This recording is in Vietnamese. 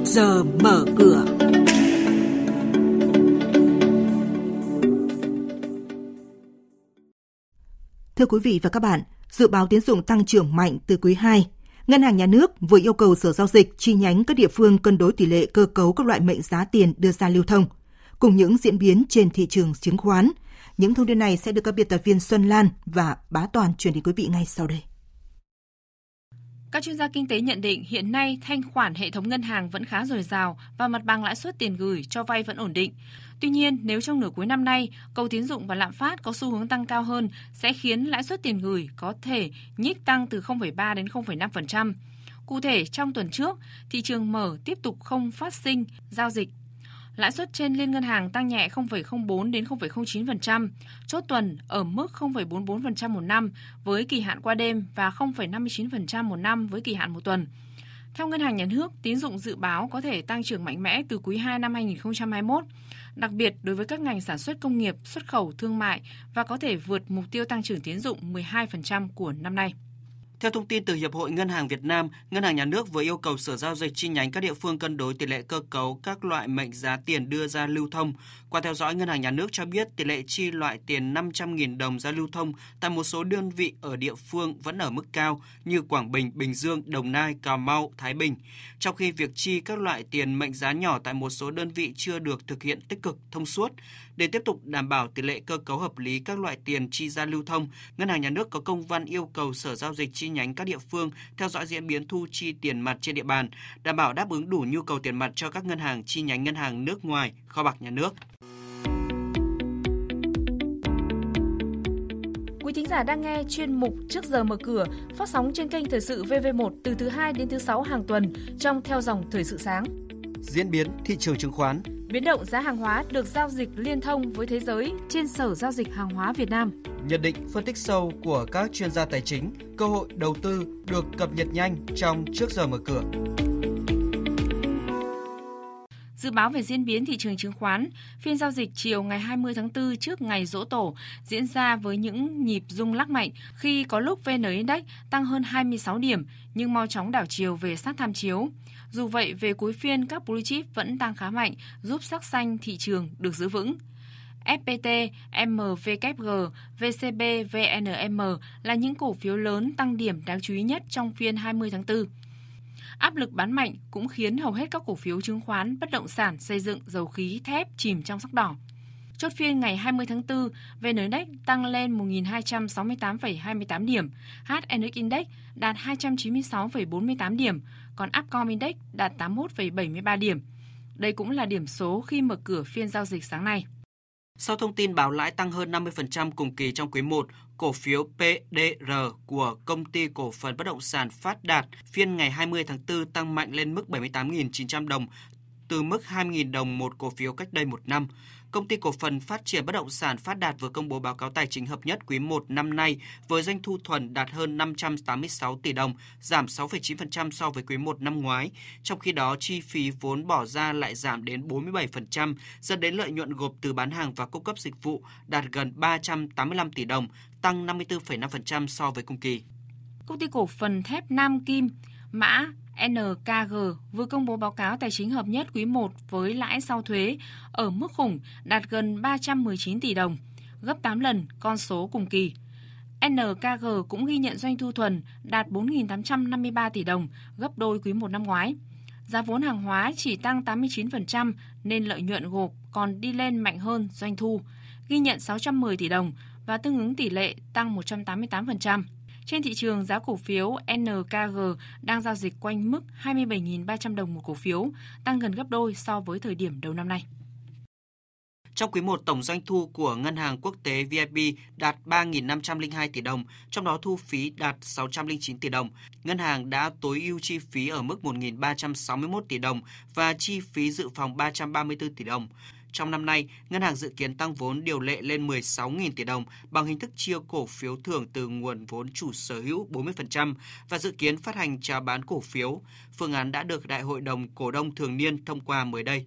trước giờ mở cửa. Thưa quý vị và các bạn, dự báo tiến dụng tăng trưởng mạnh từ quý 2. Ngân hàng Nhà nước vừa yêu cầu Sở Giao dịch chi nhánh các địa phương cân đối tỷ lệ cơ cấu các loại mệnh giá tiền đưa ra lưu thông, cùng những diễn biến trên thị trường chứng khoán. Những thông tin này sẽ được các biên tập viên Xuân Lan và Bá Toàn truyền đến quý vị ngay sau đây. Các chuyên gia kinh tế nhận định hiện nay thanh khoản hệ thống ngân hàng vẫn khá dồi dào và mặt bằng lãi suất tiền gửi cho vay vẫn ổn định. Tuy nhiên, nếu trong nửa cuối năm nay, cầu tiến dụng và lạm phát có xu hướng tăng cao hơn sẽ khiến lãi suất tiền gửi có thể nhích tăng từ 0,3 đến 0,5%. Cụ thể, trong tuần trước, thị trường mở tiếp tục không phát sinh giao dịch Lãi suất trên liên ngân hàng tăng nhẹ 0,04 đến 0,09%, chốt tuần ở mức 0,44% một năm với kỳ hạn qua đêm và 0,59% một năm với kỳ hạn một tuần. Theo Ngân hàng Nhà nước, tín dụng dự báo có thể tăng trưởng mạnh mẽ từ quý 2 năm 2021, đặc biệt đối với các ngành sản xuất công nghiệp, xuất khẩu, thương mại và có thể vượt mục tiêu tăng trưởng tín dụng 12% của năm nay. Theo thông tin từ Hiệp hội Ngân hàng Việt Nam, Ngân hàng Nhà nước vừa yêu cầu Sở Giao dịch chi nhánh các địa phương cân đối tỷ lệ cơ cấu các loại mệnh giá tiền đưa ra lưu thông. Qua theo dõi, Ngân hàng Nhà nước cho biết tỷ lệ chi loại tiền 500.000 đồng ra lưu thông tại một số đơn vị ở địa phương vẫn ở mức cao như Quảng Bình, Bình Dương, Đồng Nai, Cà Mau, Thái Bình. Trong khi việc chi các loại tiền mệnh giá nhỏ tại một số đơn vị chưa được thực hiện tích cực, thông suốt. Để tiếp tục đảm bảo tỷ lệ cơ cấu hợp lý các loại tiền chi ra lưu thông, Ngân hàng Nhà nước có công văn yêu cầu Sở Giao dịch chi nhánh các địa phương theo dõi diễn biến thu chi tiền mặt trên địa bàn, đảm bảo đáp ứng đủ nhu cầu tiền mặt cho các ngân hàng chi nhánh ngân hàng nước ngoài, kho bạc nhà nước. Quý thính giả đang nghe chuyên mục Trước giờ mở cửa phát sóng trên kênh Thời sự VV1 từ thứ 2 đến thứ 6 hàng tuần trong theo dòng Thời sự sáng. Diễn biến thị trường chứng khoán Biến động giá hàng hóa được giao dịch liên thông với thế giới trên Sở Giao dịch Hàng hóa Việt Nam. Nhận định phân tích sâu của các chuyên gia tài chính, cơ hội đầu tư được cập nhật nhanh trong trước giờ mở cửa. Dự báo về diễn biến thị trường chứng khoán, phiên giao dịch chiều ngày 20 tháng 4 trước ngày dỗ tổ diễn ra với những nhịp rung lắc mạnh khi có lúc VN Index tăng hơn 26 điểm nhưng mau chóng đảo chiều về sát tham chiếu. Dù vậy, về cuối phiên các blue chip vẫn tăng khá mạnh, giúp sắc xanh thị trường được giữ vững. FPT, MVKG, VCB, VNM là những cổ phiếu lớn tăng điểm đáng chú ý nhất trong phiên 20 tháng 4. Áp lực bán mạnh cũng khiến hầu hết các cổ phiếu chứng khoán, bất động sản, xây dựng, dầu khí, thép chìm trong sắc đỏ. Chốt phiên ngày 20 tháng 4, VN Index tăng lên 1.268,28 điểm, HNX Index đạt 296,48 điểm, còn Upcom Index đạt 81,73 điểm. Đây cũng là điểm số khi mở cửa phiên giao dịch sáng nay. Sau thông tin báo lãi tăng hơn 50% cùng kỳ trong quý 1, cổ phiếu PDR của công ty cổ phần bất động sản Phát Đạt phiên ngày 20 tháng 4 tăng mạnh lên mức 78.900 đồng từ mức 2.000 đồng một cổ phiếu cách đây một năm. Công ty cổ phần phát triển bất động sản Phát Đạt vừa công bố báo cáo tài chính hợp nhất quý 1 năm nay với doanh thu thuần đạt hơn 586 tỷ đồng, giảm 6,9% so với quý 1 năm ngoái. Trong khi đó, chi phí vốn bỏ ra lại giảm đến 47%, dẫn đến lợi nhuận gộp từ bán hàng và cung cấp dịch vụ đạt gần 385 tỷ đồng, tăng 54,5% so với cùng kỳ. Công ty cổ phần thép Nam Kim, mã NKG vừa công bố báo cáo tài chính hợp nhất quý 1 với lãi sau thuế ở mức khủng đạt gần 319 tỷ đồng, gấp 8 lần con số cùng kỳ. NKG cũng ghi nhận doanh thu thuần đạt 4.853 tỷ đồng, gấp đôi quý 1 năm ngoái. Giá vốn hàng hóa chỉ tăng 89% nên lợi nhuận gộp còn đi lên mạnh hơn doanh thu, ghi nhận 610 tỷ đồng và tương ứng tỷ lệ tăng 188%. Trên thị trường, giá cổ phiếu NKG đang giao dịch quanh mức 27.300 đồng một cổ phiếu, tăng gần gấp đôi so với thời điểm đầu năm nay. Trong quý 1, tổng doanh thu của Ngân hàng Quốc tế VIP đạt 3.502 tỷ đồng, trong đó thu phí đạt 609 tỷ đồng. Ngân hàng đã tối ưu chi phí ở mức 1.361 tỷ đồng và chi phí dự phòng 334 tỷ đồng. Trong năm nay, ngân hàng dự kiến tăng vốn điều lệ lên 16.000 tỷ đồng bằng hình thức chia cổ phiếu thưởng từ nguồn vốn chủ sở hữu 40% và dự kiến phát hành chào bán cổ phiếu. Phương án đã được Đại hội đồng cổ đông thường niên thông qua mới đây.